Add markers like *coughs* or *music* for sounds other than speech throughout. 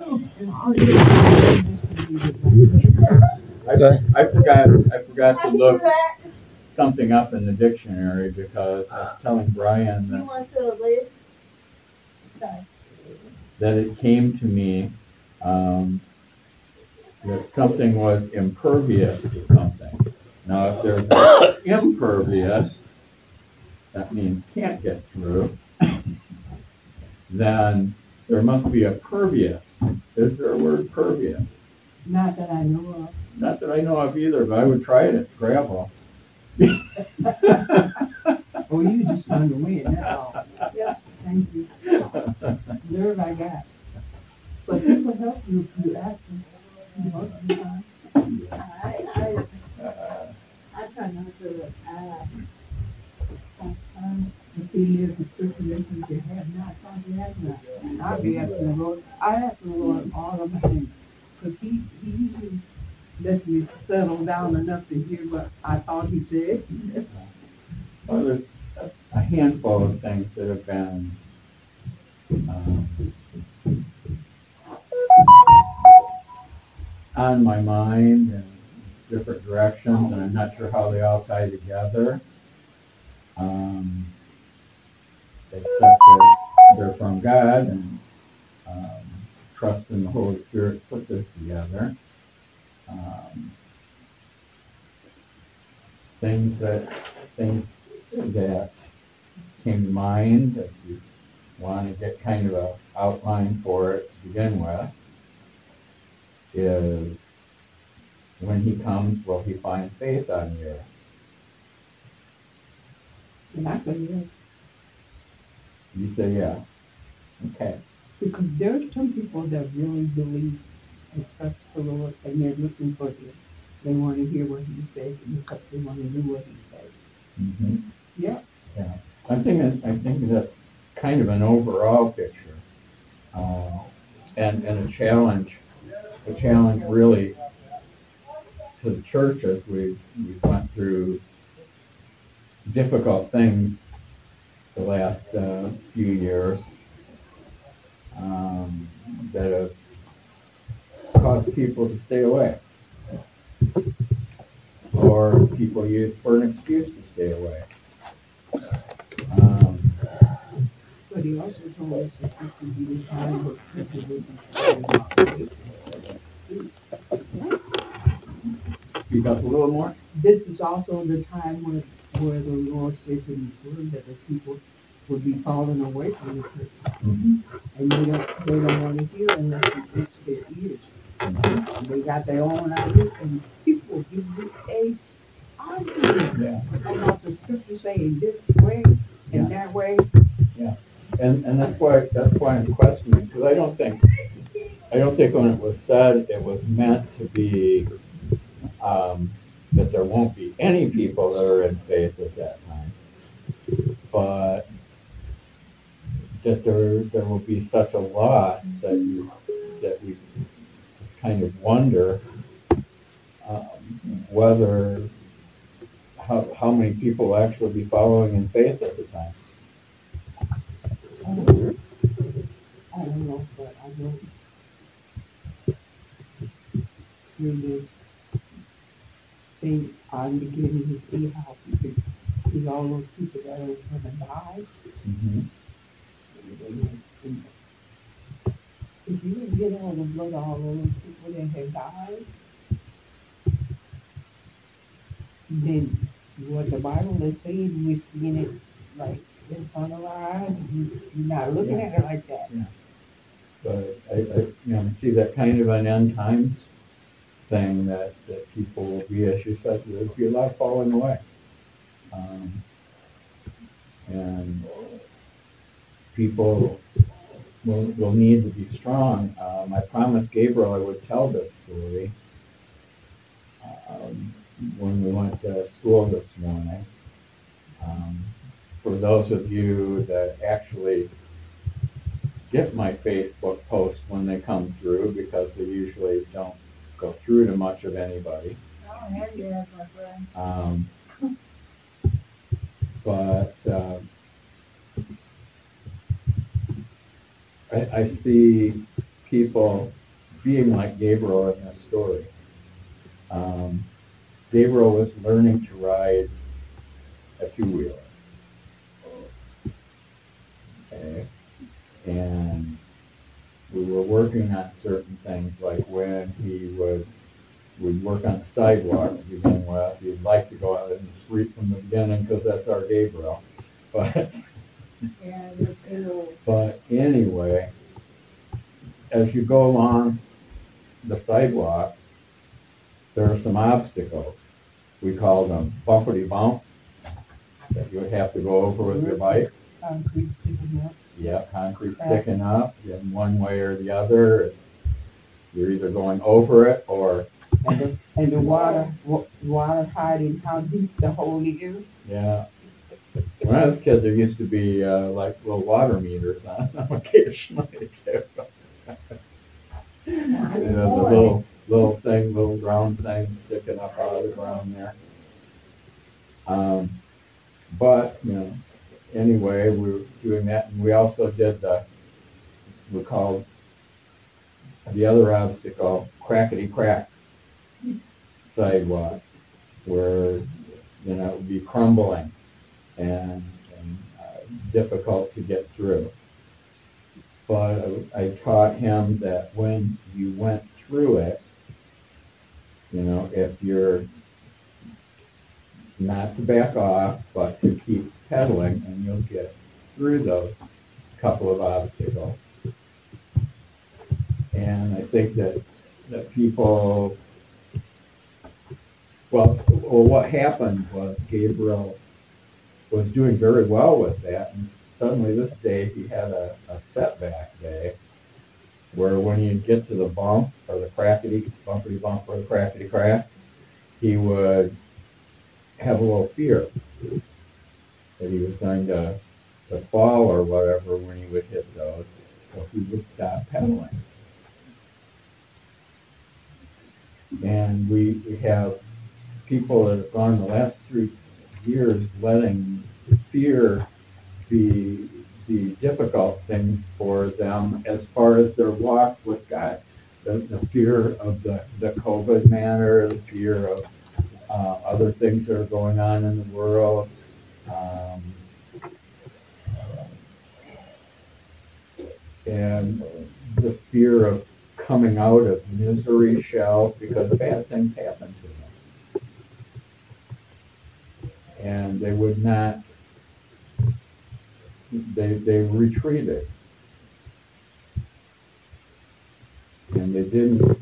I, I forgot, I forgot to look something up in the dictionary because I was telling Brian that, want to live? Sorry. that it came to me, um, that something was impervious to something. Now, if there's *coughs* impervious, that means can't get through, *coughs* then there must be a pervious. Is there a word pervious? Not that I know of. Not that I know of either, but I would try it at Scrabble. *laughs* Oh, you just run away, that's all. Yep, thank you. Nerve I got. But people help you if you ask them most of the time. I, I, Uh, I try not to ask. Um, The thing is, the have not, has not. And I'll be asking the Lord, I ask the Lord all of my things, cause he, he usually lets me settle down enough to hear what I thought he said. Well, there's a- handful of things that have been, um, on my mind in different directions, and I'm not sure how they all tie together. Um, except that they're from God and, um, trust in the Holy Spirit put this together. Um, things that, things that came to mind that you want to get kind of a outline for it to begin with is when he comes, will he find faith on the earth? You say, yeah. Okay. because there are some people that really believe and trust the Lord, and they're looking for him. They wanna hear what he says, because they wanna do what he says. hmm Yeah. Yeah. I'm thinking, I think that's kind of an overall picture. Uh, and, and a challenge, a challenge really to the church as we, we went through difficult things the last, uh, few years. Um, that have caused people to stay away. Or people use for an excuse to stay away. Um, But he also told us that this would be the time where people would be talking. Speak up a little more. This is also the time where, where the Lord says in his word that the people would be falling away from the church. And they don't, they don't wanna hear unless you fix their ears. and They got their own ideas and people give you a argument Yeah. about the scripture saying this way and that way. Yeah, And, and that's why, that's why I'm questioning, because I don't think, I don't think when it was said, it was meant to be, um, that there won't be any people that are in faith at that time. But that there, there will be such a loss that you, that we just kind of wonder, um, whether, how, how many people will actually be following in faith at the time. I don't know. I don't know, but I know. Thing, I'm beginning to see how people, see all those people that are gonna die. Mhm. and- If you didn't get all the blood, all those people that have died, then what the Bible is saying, we're seeing it like in front of our eyes, you, you're not looking at it like that. But I, I, you know, I see that kind of an end times thing that, that people will be, as you said, be a lot falling away. Um, and people will, will need to be strong. Um, I promised Gabriel I would tell this story um, when we went to school this morning. Um, for those of you that actually get my Facebook posts when they come through because they usually don't go through to much of anybody. Oh, have you, my friend? Um, but uh, I, I see people being like Gabriel in this story. Um, Gabriel was learning to ride a two-wheeler. Okay, and were working on certain things, like when he would, would work on the sidewalk to begin with, he'd like to go out in the street from the beginning, because that's our Gabriel. *laughs* But but anyway, as you go along the sidewalk, there are some obstacles. We call them bumpity bumps that you would have to go over with your bike. Concrete sticking up. Yeah, concrete sticking up, in one way or the other. It's, you're either going over it or, And the, and the water, wa- water hiding how deep the hole is. yeah. When I was a kid, there used to be, uh, like little water meters on *laughs* them occasionally too. You know, the little, little thing, little round thing sticking up out of the ground there. Um, but, you know, anyway, we were doing that, and we also did the, we called the other obstacle crackety crack sidewalk, where, you know, it would be crumbling and, and uh, difficult to get through. But I I taught him that when you went through it, you know, if you're not to back off, but to keep pedaling, and you'll get through those couple of obstacles. And I think that, that people, well, well, what happened was Gabriel was doing very well with that, and suddenly this day he had a, a setback day, where when you get to the bump, or the crackety, bumpity bump, or the crackety crack, he would have a little fear that he was going to, to fall or whatever when he would hit those, so he would stop pedaling. And we, we have people that have gone the last three years letting fear be the difficult things for them as far as their walk with God. The, the fear of the, the COVID matter, the fear of uh, other things that are going on in the world. Um, and the fear of coming out of misery shell because bad things happen to them. And they would not, they, they retreated. And they didn't,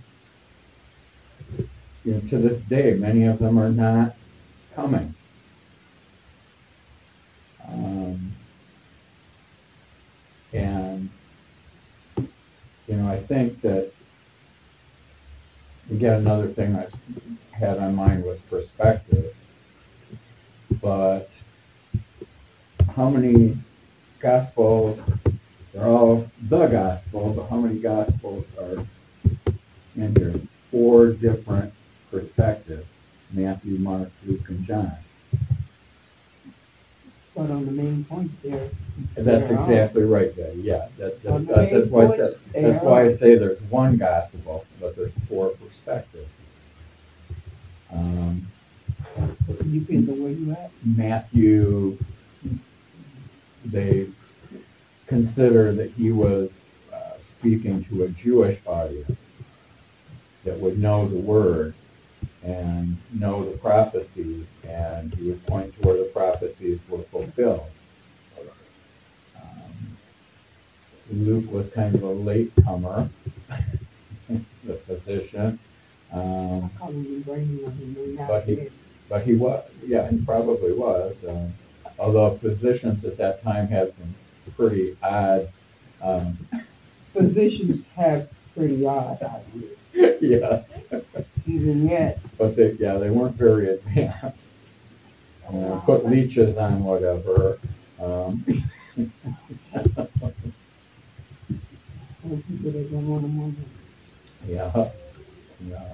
you know, to this day, many of them are not coming. Um, and, you know, I think that, again, another thing I had on mind was perspective. But how many gospels, they're all the gospel, but how many gospels are in here? Four different perspectives, Matthew, Mark, Luke, and John. But on the main points there. And that's they're exactly right, Betty, yeah, that, On that, the that- that's main why I said, points, that's why I say there's one gospel, but there's four perspectives. Um, Depends on where you at. Matthew, they consider that he was uh, speaking to a Jewish audience that would know the word and know the prophecies, and he would point to where the prophecies were fulfilled. Um, Luke was kind of a latecomer, *laughs* the physician. Um, I call him brainy when he knew not But he- but he was, yeah, he probably was. um, Although physicians at that time had some pretty odd, um, Physicians have pretty odd ideas, *laughs* yeah, *laughs* even yet. but they, yeah, they weren't very advanced. *laughs* Uh, Put leeches on whatever. um, Some people that don't want to move. Yeah, yeah.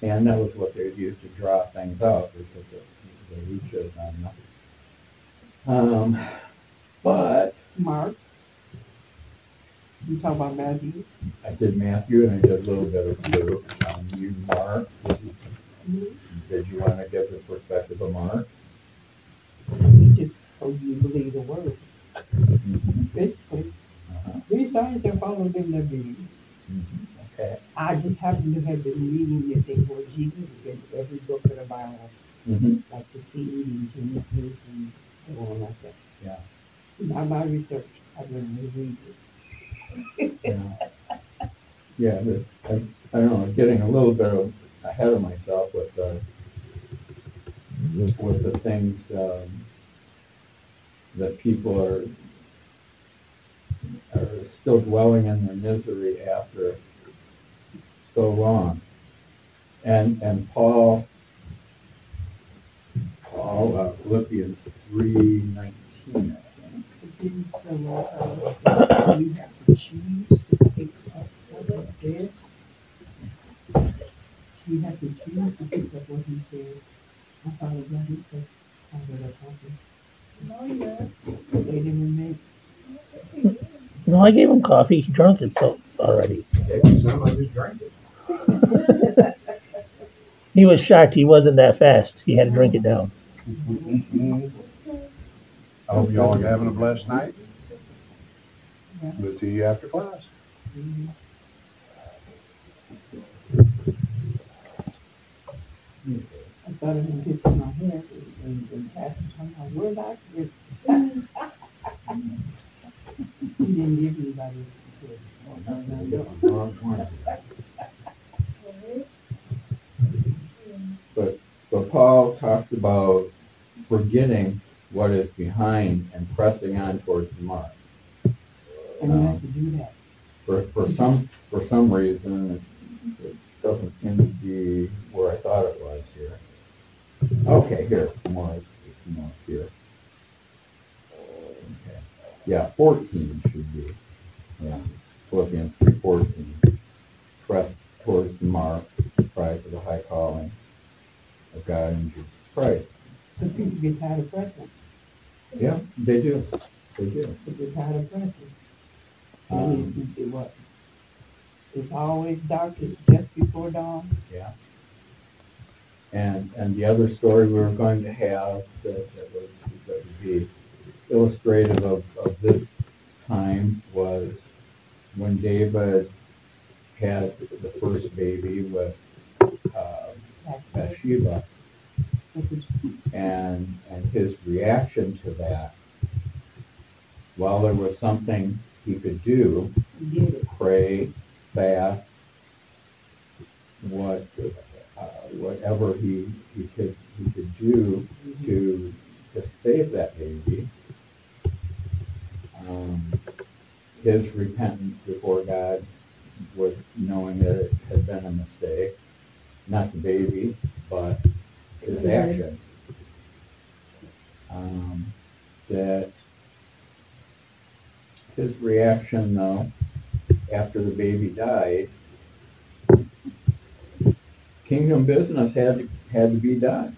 And that was what they used to draw things out, they put the, the leeches on them. Um, but Mark, You talk about Matthew? I did Matthew and I did a little bit of Luke. Um, you, Mark, did you- did you want to give the perspective of Mark? He just told you believe the word. Basically, Uh-huh. these signs are followed them that believe. Mhm. Okay. I just happen to have been reading the thing where Jesus is in every book of the Bible, Mhm. like the seed and Genesis and so on like that. Yeah. Not my research, I've been reading it. Yeah, *laughs* Yeah, but I, I don't know, I'm getting a little bit ahead of myself with the, with the things, um, that people are, are still dwelling in their misery after so long. And, and Paul, Paul, uh, Philippians three nineteen, It didn't you have to choose to pick up what is there. You have to choose to pick up what he said. I thought about it, but I read it something. No, yeah. Didn't No, I gave him coffee. He drank it so already. It. *laughs* He was shocked he wasn't that fast. He had to drink it down. Mm-hmm. I hope y'all are having a blessed night. We'll see you after class. mm, I thought it would hit in my head and, and, and pass it on my word I this. *laughs* He didn't give anybody a support. But, but Paul talks about forgetting what is behind and pressing on towards the mark. And you have uh, to do that. For, for some, for some reason, it, it doesn't seem to be where I thought it was here. Okay, here, more, more here. Okay. Yeah, fourteen should be, yeah, Philippians three fourteen. Press towards the mark, prize of the high calling of God in Jesus Christ. Because people get tired of pressing. Yeah, they do, they do. They get tired of pressing. Um, it's, it what? It's always darkest just before dawn. Yeah. And, and the other story we were going to have that, that was, that would be illustrative of, of this time was when David had the first baby with, uh, Bathsheba and, and his reaction to that. While there was something he could do, he did it. pray, fast, what, uh, whatever he, he could, he could do to, to save that baby. Um, his repentance before God was knowing that it had been a mistake, not the baby, but his actions. Um, that his reaction though, after the baby died, kingdom business had to, had to be done.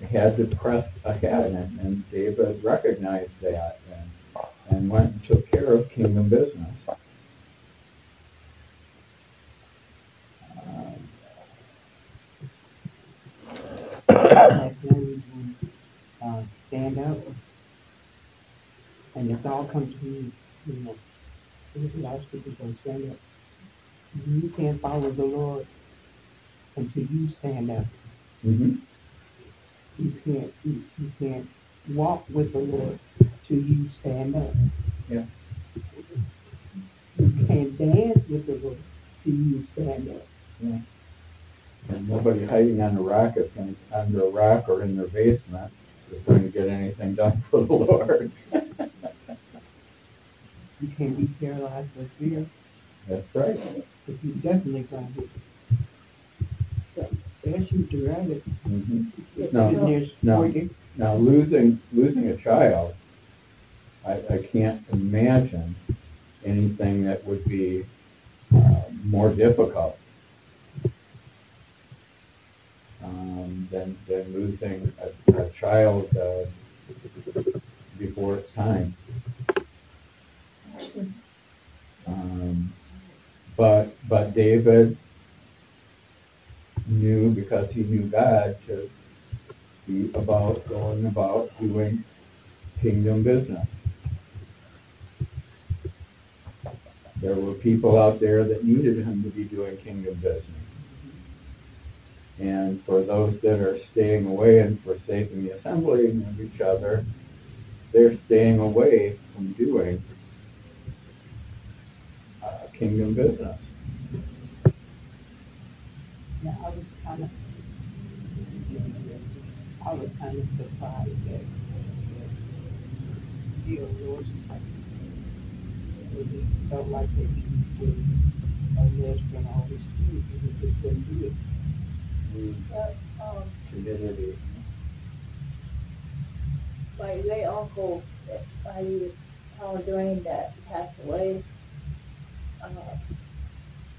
It had to press ahead, and, and David recognized that and, and went and took care of kingdom business. Um, That's when we, uh, And the thought comes to me, you know, lot of people gonna stand up. You can't follow the Lord until you stand up. mhm. You can't, you, you can't walk with the Lord till you stand up. Yeah. You can't dance with the Lord till you stand up. Yeah. And nobody hiding on a rock under a rock or in their basement is going to get anything done for the Lord. You can't be paralyzed with fear, That's right. but you definitely gonna be. Ask you to grab it. Mhm. It's No, no. Now, losing, losing a child, I, I can't imagine anything that would be uh, more difficult um, than, than losing a, a child uh, before its time. Um, but, but David knew, because he knew God, to be about, going about doing kingdom business. There were people out there that needed him to be doing kingdom business. And for those that are staying away and forsaking the assembling of each other, they're staying away from doing uh, kingdom business. Yeah, I was kind of, I was kind of surprised that, that, you know, Lord just like, maybe felt like that he was getting alleged and all this and he just couldn't do it. But, um, my late uncle, I used Dwayne that passed away. Uh,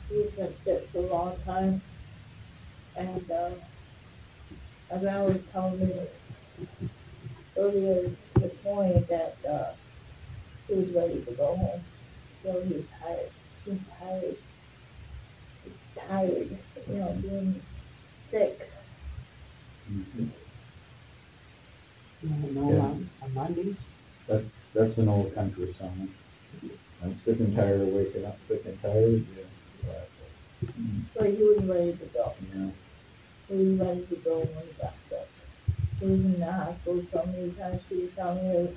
he's been sick for a long time. And, uh, as I was telling me earlier this morning that, uh, he was ready to go home. So he was tired, he's tired. He's tired, you know, being sick. Mhm. You know, Yeah. my, my niece, That's an old country song. I'm sick and tired of waking up sick and tired. Yeah. So he was ready to go. Yeah. He was ready to go when he got sick. He was in the hospital so many times. She was telling me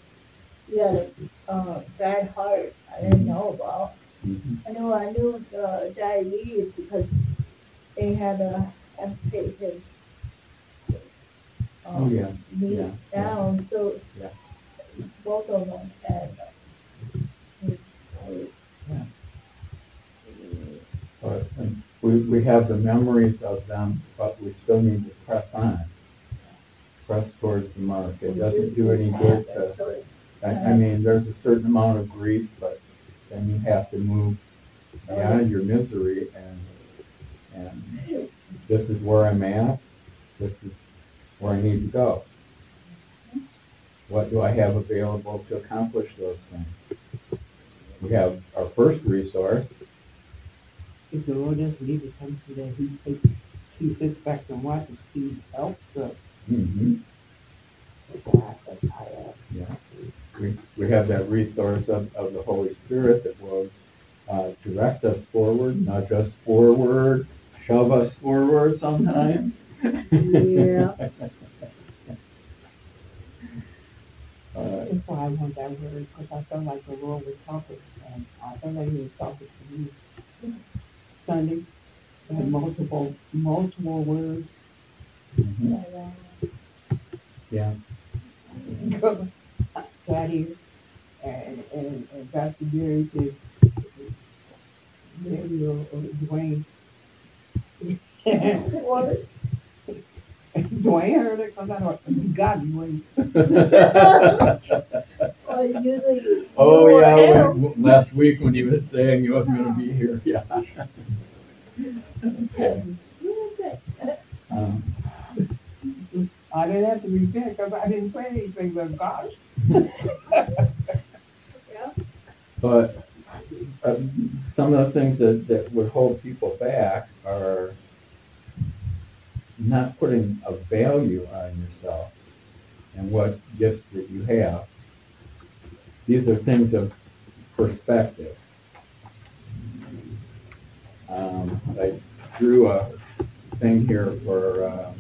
he had a uh, bad heart. I didn't know about. Mhm. I knew I knew the diabetes because they had to amputate his Oh, um, yeah. knee yeah, yeah. down. So Yeah. both of them and he- he- But um, we, we have the memories of them, but we still need to press on. Press towards the mark. It doesn't do any good to, So I, I mean, there's a certain amount of grief, but then you have to move beyond your misery and, and this is where I'm at. This is where I need to go. What do I have available to accomplish those things? We have our first resource, if the Lord doesn't leave it something that he takes, he sits back and watches, he helps us. Mhm. So I, I, uh, Yeah, we, we have that resource of, of the Holy Spirit that will, uh, direct us forward, not just forward, shove us forward sometimes. Yeah. Uh, That's why I want that word, because I felt like the Lord was talking, and I felt like he was talking to me. Sunday, and multiple, multiple words. mhm, and, Yeah, Got here, and, and, and Dr. Gary said, Mary or, or Dwayne. Uh, what? Dwayne heard it, cause I thought, God, Dwayne. Well, usually you *laughs* Oh, or yeah, him. when- last week when he was saying he wasn't gonna be here, *laughs* yeah. Okay, um, I didn't have to repent, cause I didn't say anything, but God. Yeah. *laughs* But, um, some of the things that, that would hold people back are not putting a value on yourself and what gifts that you have. These are things of perspective. Um, I drew a thing here for, uh,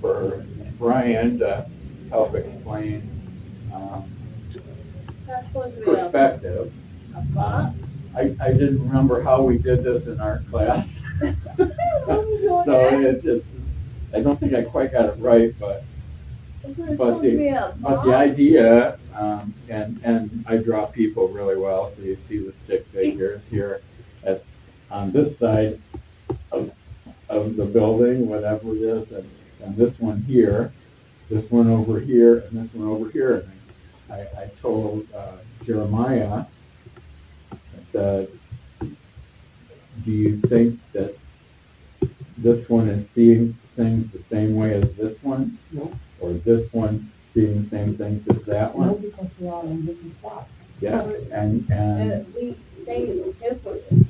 for Brian to help explain, um, That's supposed to be a, perspective. I, I didn't remember how we did this in art class. So it, it, I don't think I quite got it right, but, but the- but the idea, um, and, and I draw people really well, so you see the stick figures here at, on this side of, of the building, whatever it is, and, and this one here, this one over here, and this one over here. And I, I told uh, Jeremiah, I said, do you think that this one is seeing things the same way as this one? No. Or this one seeing the same things as that one? No, because we're all in different spots. Yeah, and, and, we, different.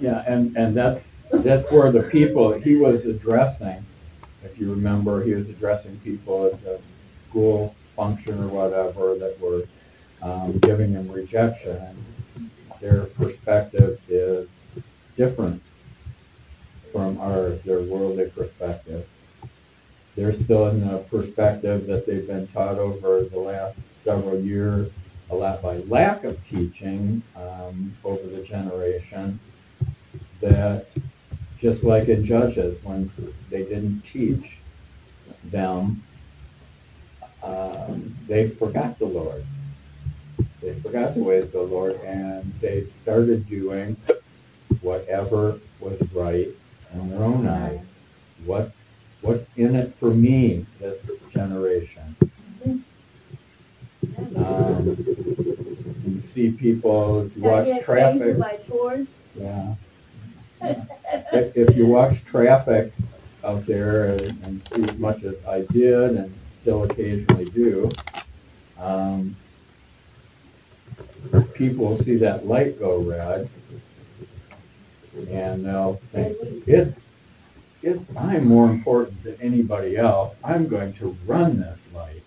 yeah, and, and that's, that's where the people, he was addressing, if you remember, he was addressing people at the school function or whatever that were, um, giving him rejection. Their perspective is different from ours, their worldly perspective. They're still in the perspective that they've been taught over the last several years, a lot by lack of teaching um, over the generations, that just like in Judges, when they didn't teach them, um, they forgot the Lord. They forgot the ways of the Lord, and they started doing whatever was right in their own eyes. What's what's in it for me this generation? Um, you see people, you watch traffic, yeah. If, if you watch traffic out there and, and see as much as I did and still occasionally do, um, people see that light go red and they'll think, it's, it's, I'm more important than anybody else. I'm going to run this light.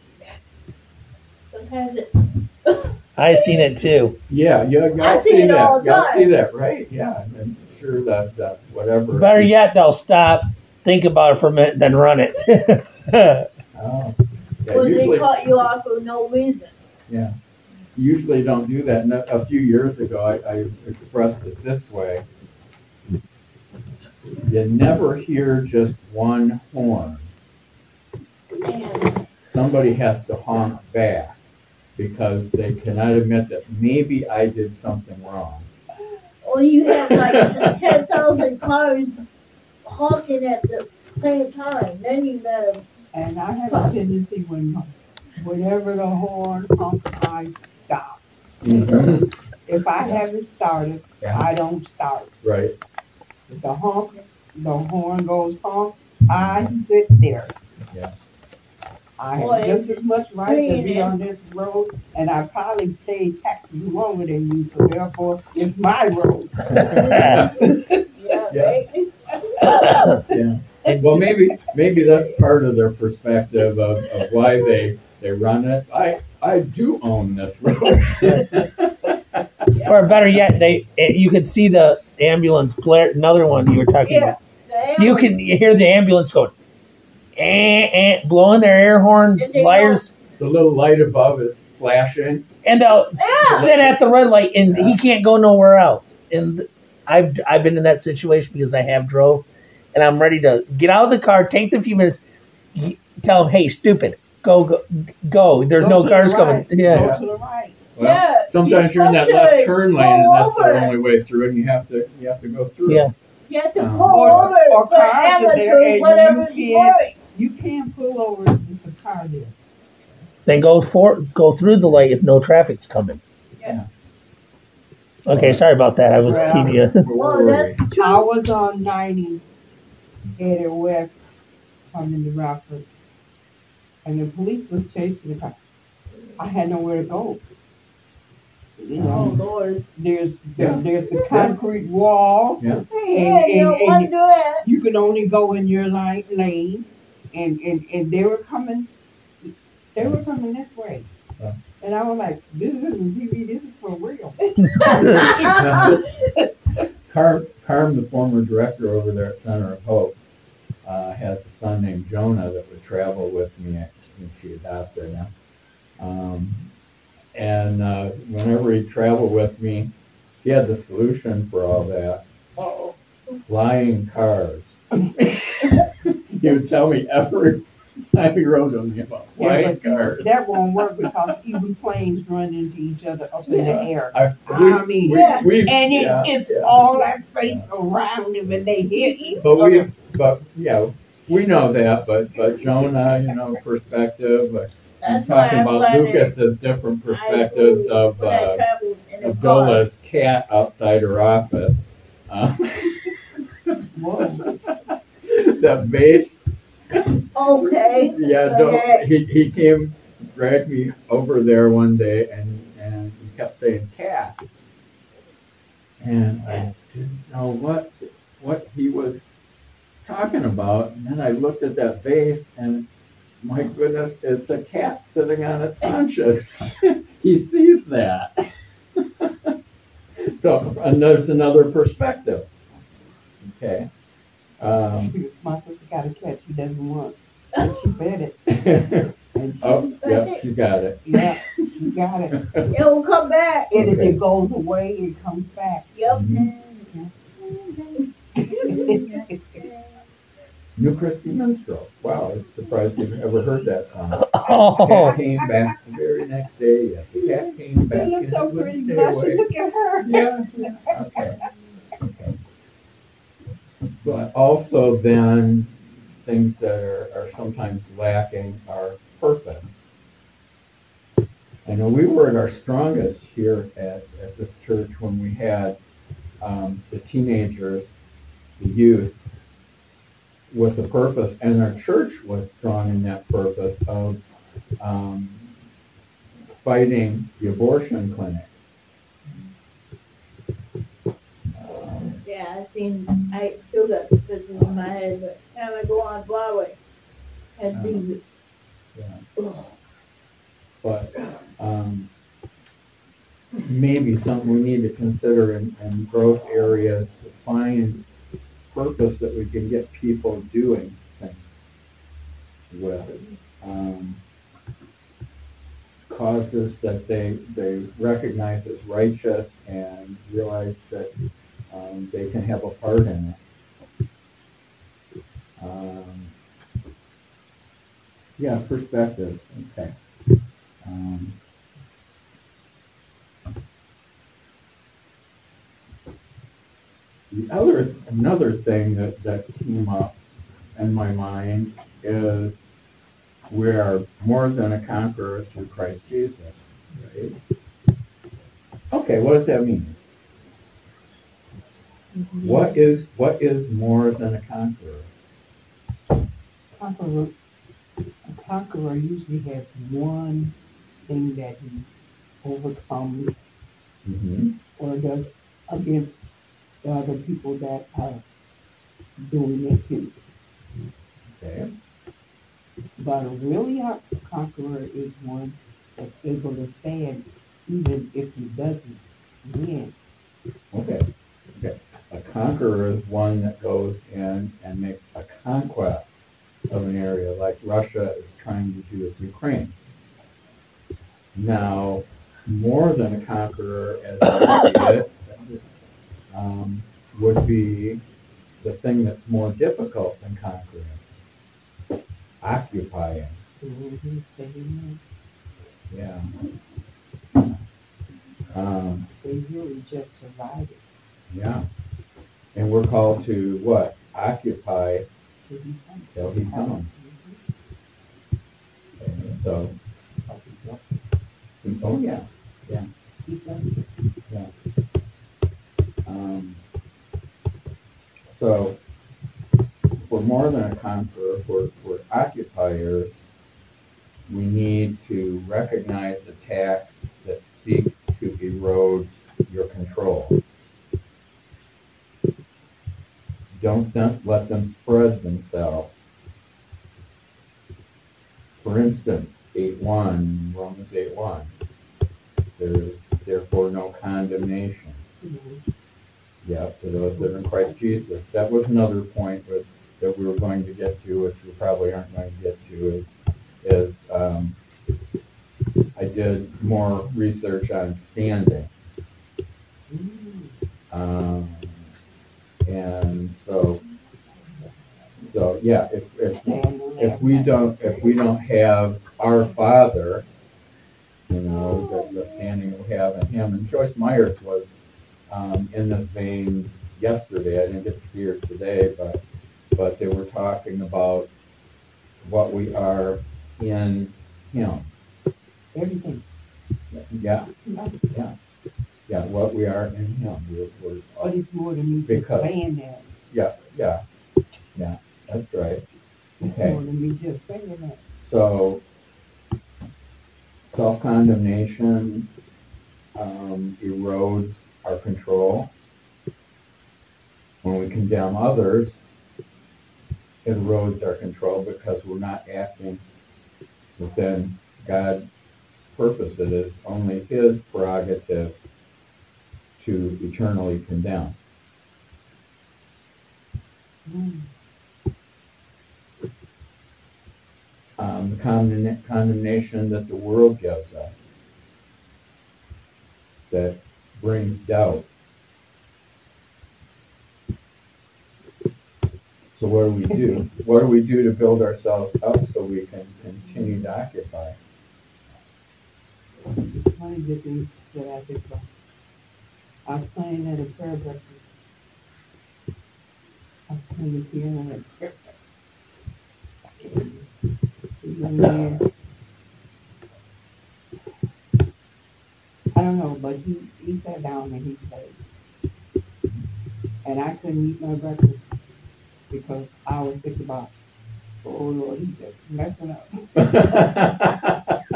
Sometimes it, I seen it too. Yeah, yeah, I y'all see see it all that, the y'all time. see that, right? Yeah, and I'm sure that, that whatever. Better yet, they'll stop, think about it for a minute, then run it. *laughs* Oh, yeah, when they usually, cut you off for no reason. yeah, usually don't do that. A a few years ago, I, I expressed it this way. You never hear just one horn. Somebody has to honk back because they cannot admit that maybe I did something wrong. Or you have like ten thousand cars honking at the same time, then you better, And I have a tendency when, whenever the horn honks, I stop. Mm-hmm. If I haven't started, Yeah. I don't start. Right, If the honk, the horn goes honk, I sit there. Yeah. I Boy, have just as much right to be man. on this road, and I probably paid taxes longer than you, so therefore, it's my road. yeah, *laughs* Yeah. yeah. Well, maybe, maybe that's part of their perspective of, of why they, they run it. I, I do own this road. *laughs* or better yet, they you could see the ambulance blare. Another one you were talking Yeah. about. You can hear the ambulance going, eh, eh, blowing their air horn, Did liars, The little light above is flashing. and they'll Yeah. sit at the red light, and he can't go nowhere else. And I've I've been in that situation because I have drove, and I'm ready to get out of the car, take the few minutes, tell them, hey, stupid, go go go. There's Go no to the cars right. coming. Yeah. Go to the right. Well, Yeah, sometimes you're in that you're left supposed to turn lane and that's the over it. only way through and you have to, you have to go through. Yeah. You have to Um, pull Or- over or for cars are there and whatever you can't- You can't pull over if there's a car there. Then go for go through the light if no traffic's coming. Yeah. Okay, sorry about that. I was Well, keeping you. Where Oh, were I true. was on ninety, headed west, coming to Rockford. And the police was chasing the car. I had nowhere to go. You Oh, know, Lord. there's, Yeah. there's the concrete wall. Yeah, Hey, yeah, you don't and- want to do that. You could only go in your line, lane, and, and, and they were coming, they were coming this way. Yeah. And I was like, this isn't TV, this is for real. *laughs* *laughs* Carm, Carm, the former director over there at Center of Hope, uh, has a son named Jonah that would travel with me. I think she adopted him. Um, and uh, whenever he traveled with me, he had the solution for all that. Oh, Flying cars. *laughs* he would tell me every time he rode with me about Yeah, flying but see, cars. that won't work because even planes run into each other up in the air. I, I mean, we, Yeah. we, And it, yeah, it's yeah. all that space around them and they hit each But other. we, but, yeah, we know that, but, but Jonah, you know, perspective, uh, I'm that's why talking about Lucas's different perspectives moved of, when I uh, traveled in a car. Abdullah's cat outside her office. Uh, *laughs* Whoa. The base, Okay. yeah, Okay. don't, he, he came, dragged me over there one day and, and he kept kept saying cat. And I didn't know what, what he was talking about, and then I looked at that vase and my goodness, it's a cat sitting on its haunches. *laughs* He sees that. *laughs* So, and there's another perspective. Okay. Um, My sister got a cat she doesn't want, and she fed it, *laughs* and she, oh, yeah, you got it. yeah, she got it. It will come back. And if Okay. it goes away, it comes back. Yep. New Christy Minstrel. Wow, I'm surprised you've ever heard that song. Oh, *laughs* Cat came back the very next day. Yes, the cat came back She and looks so wouldn't pretty, stay away. look at her. Yeah, *laughs* yeah, okay. okay. But also then, things that are, are sometimes lacking are purpose. I know we were at our strongest here at, at this church when we had, um, the teenagers, the youth, with a purpose, and our church was strong in that purpose of, um, fighting the abortion clinic. Um, Yeah, I've seen, I still got pictures in my head, but time I go on Broadway, and these, yeah. oh, But, um, maybe something we need to consider in, in growth areas to find purpose that we can get people doing things with. Um, causes that they, they recognize as righteous and realize that, um, they can have a part in it. Um, yeah, perspective, okay. Um, The other, another thing that, that came up in my mind is we are more than a conqueror through Christ Jesus, right? Okay, what does that mean? What is, what is more than a conqueror? Conqueror, a conqueror usually has one thing that he overcomes Mm-hmm. or does against the other people that are doing it too. Okay, But a really a conqueror is one that's able to stand even if he doesn't win. okay, okay. A conqueror is one that goes in and makes a conquest of an area like Russia is trying to do with Ukraine. Now, more than a conqueror, as I it, um, would be the thing that's more difficult than conquering, occupying. Yeah. Um. They really just survive it. yeah. And we're called to what? Occupy till he comes. so, oh, yeah. yeah, them. Um, so, we're more than a conqueror, we're, we're occupiers. We need to recognize attacks that seek to erode your control. Don't them- let them spread themselves. For instance, eight one, Romans eight one, there is therefore no condemnation. Mhm. Yeah, to those that are in Christ Jesus. That was another point with, that we were going to get to, which we probably aren't going to get to, is, is, um, I did more research on standing. Um, and so, so, yeah, if, if, if we don't, if we don't have our Father, you know, the, the standing we have in Him, and Joyce Meyers was, um, in the vein yesterday, I didn't get to see her today, but, but they were talking about what we are in Him. Everything. Yeah, yeah, yeah, what we are in Him. We're, we're, But it's more than me just Because- saying that. yeah, yeah, yeah, that's right. Okay. more than me just saying that. So, self-condemnation, um, erodes our control. When we condemn others, it erodes our control because we're not acting within God's purpose. It is only His prerogative to eternally condemn. Um, the condemn- condemnation that the world gives us that brings doubt. So what do we do? What do we do to build ourselves up so we can continue to occupy? One of the things that I think about, I was playing at a prayer breakfast. I was playing the piano at a prayer breakfast. *laughs* Young man, I don't know, but he, he sat down and he played. And I couldn't eat my breakfast because I was thinking about, oh Lord, he's just messing up. *laughs*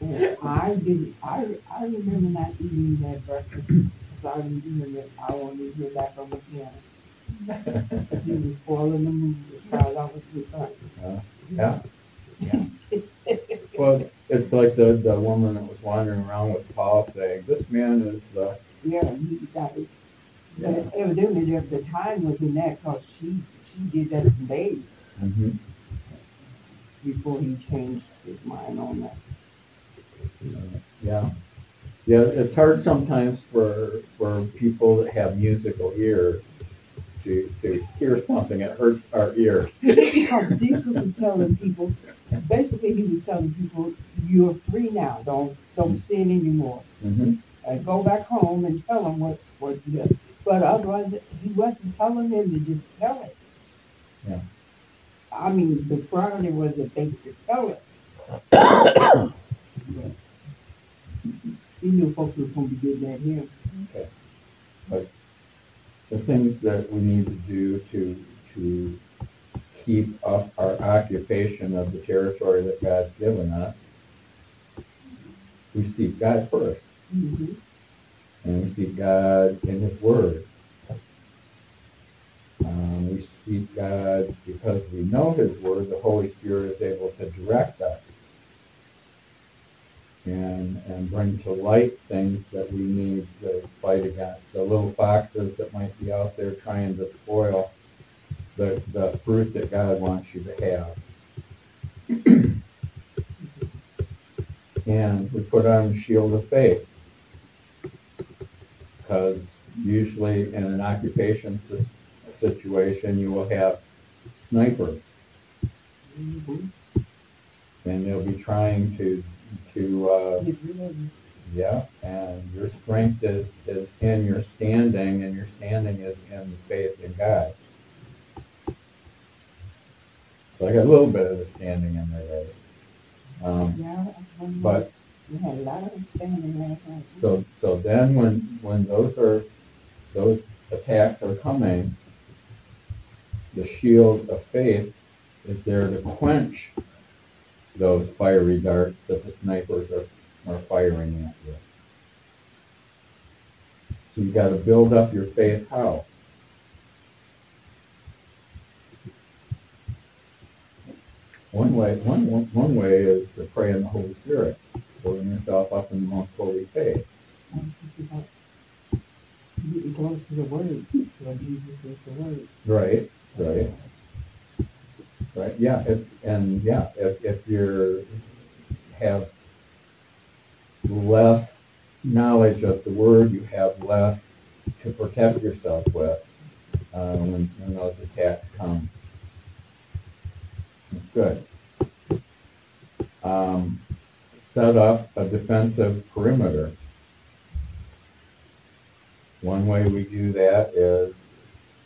And I did, I, I remember not eating that breakfast, because I remember that I wanted to get back on the piano. She was spoiling the mood as far as I was concerned. Uh, yeah. Yeah. *laughs* Well, it's like the, the woman that was wandering around with Paul saying, this man is the, Yeah, he got it. Yeah. But evidently, the, the time was in that, cause she, she did that for days Mhm. before he changed his mind on that. yeah. Yeah, it's hard sometimes for, for people that have musical ears to, to hear something, it hurts our ears. *laughs* Because Jesus was telling people, basically he was telling people, you're free now, don't, don't sin anymore. Mhm. and go back home and tell them what, what you did. But otherwise, he wasn't telling them to just tell it. Yeah. I mean, the priority was that they could tell it. But *coughs* He knew folks was gonna be getting at him. The things that we need to do to, to keep up our occupation of the territory that God's given us, we seek God first, Mm-hmm. and we seek God in His Word. Um, we seek God because we know His Word, the Holy Spirit is able to direct us and, and bring to light things that we need to fight against. The little foxes that might be out there trying to spoil the, the fruit that God wants you to have. *clears throat* and we put on the shield of faith. Because usually in an occupation si- situation, you will have snipers Mm-hmm. and they'll be trying to, to, uh, Get rid of him. Yeah, and your strength is, is in your standing, and your standing is in the faith in God. So I got a little bit of the standing in there already. Um, Yeah, but, we had a lot of last night. so, so then when, when those are, those attacks are coming, the shield of faith is there to quench those fiery darts that the snipers are, are firing at you. So you gotta build up your faith how? One way, one, one one way is to pray in the Holy Spirit, building yourself up in the most holy faith. I'm thinking about Getting close to the word, Jesus is the word. Right, right. Right, yeah, if, and yeah, if, if you're, have less knowledge of the word, you have less to protect yourself with, uh, when, when those attacks come. Good. Um, set up a defensive perimeter. One way we do that is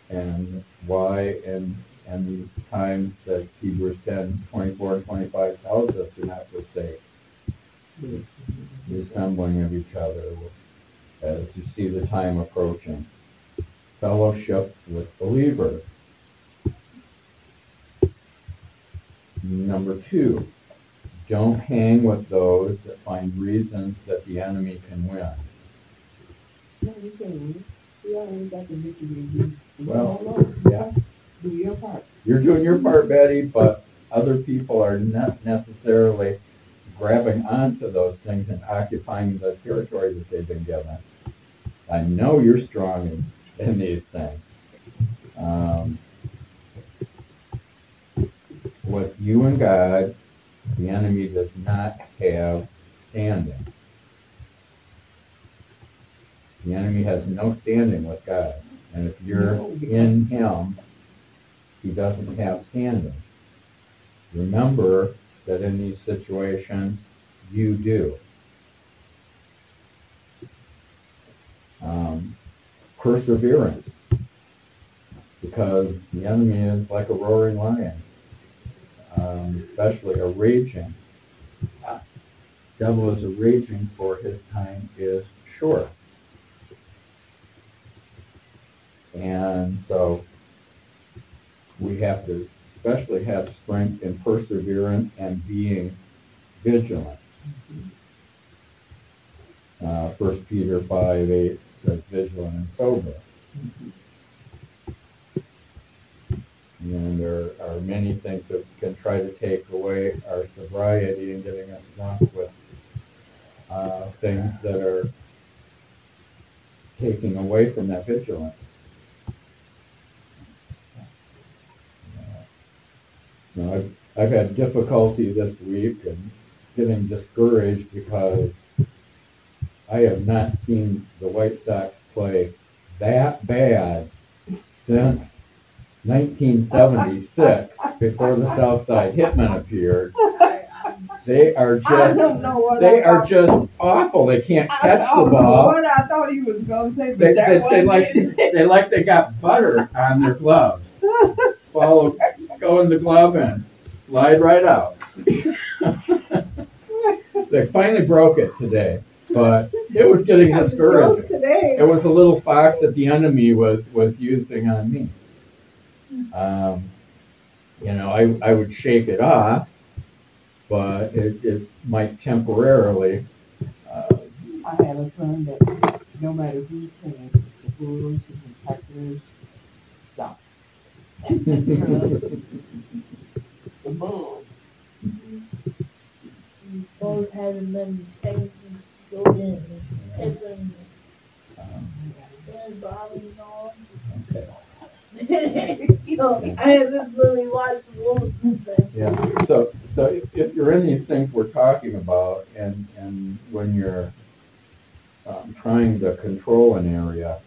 and why in, in these times that Hebrews 10, 24 and 25 tells us to not forsake the assembling of each other as you see the time approaching. Fellowship with believers. Number two, don't hang with those that find reasons that the enemy can win. No, you can't win. We already got the victory. We- we Well, yeah. Do your part. You're doing your part, Betty, but other people are not necessarily grabbing onto those things and occupying the territory that they've been given. I know you're strong in, in these things. Um, with you and God, the enemy does not have standing. The enemy has no standing with God. And if you're in him, he doesn't have standing. Remember that in these situations, you do. Um, perseverance, because the enemy is like a roaring lion, um, especially a raging. Uh, Devil is a raging for his time is short. And so we have to especially have strength in perseverance and being vigilant. Uh, First Peter five eight says vigilant and sober. And there are many things that can try to take away our sobriety and getting us drunk with uh, things that are taking away from that vigilance. Now, I've, I've had difficulty this week and getting discouraged because I have not seen the White Sox play that bad since 1976, *laughs* before the Southside Hitmen appeared. They are I don't just, know what. they I are thought- just awful. They can't I catch the don't know ball. What I thought he was gonna say, They, but that they, they wasn't like, it. they like they got butter on their gloves. *laughs* Follow, go in the glove and slide right out. They finally broke it today, but it was getting It was a joke discouraging. Today. It was a little fox that the enemy was, was using on me. Um, you know, I, I would shake it off, but it, it might temporarily, uh, I have a son that no matter who, who's playing, the Bulls and the Packers, stop. *laughs* The Bulls. Both having been taken, Jordan, and Pippen, um, and Bobby on. *laughs* You know, I haven't really watched the Wolves since then. Yeah, so, so if, if you're in these things we're talking about, and, and when you're, um, trying to control an area,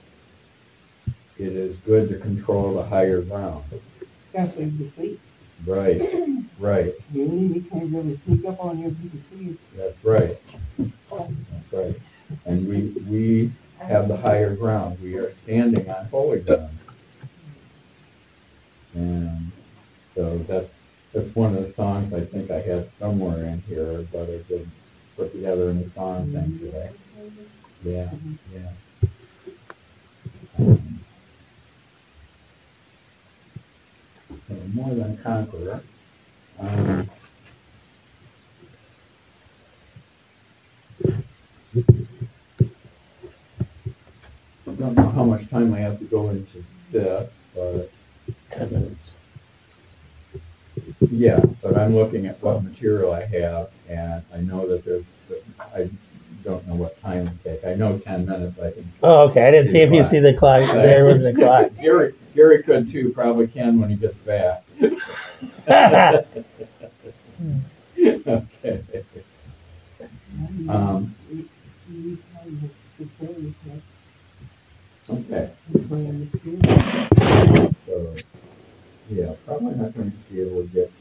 it is good to control the higher ground. That's like the sleep. Right, right, *clears throat* The enemy can't really sneak up on you if you can see it. that's right. That's right. And we, we have the higher ground, we are standing on holy ground. And so that's, that's one of the songs I think I had somewhere in here, but I didn't put together in the song thing today. Yeah, yeah. More than conqueror. Um, I don't know how much time I have to go into that, but Ten minutes. yeah, but I'm looking at what material I have and I know that there's, I don't know what time it take. I know ten minutes, I think. Oh, okay. I didn't see if you see the clock. *laughs* There was the clock. Gary, Gary could too, probably can when he gets back. *laughs* Okay. Um, We- we kind of prepare yourself okay, to play in the spirit. so, yeah, probably not going to be able to get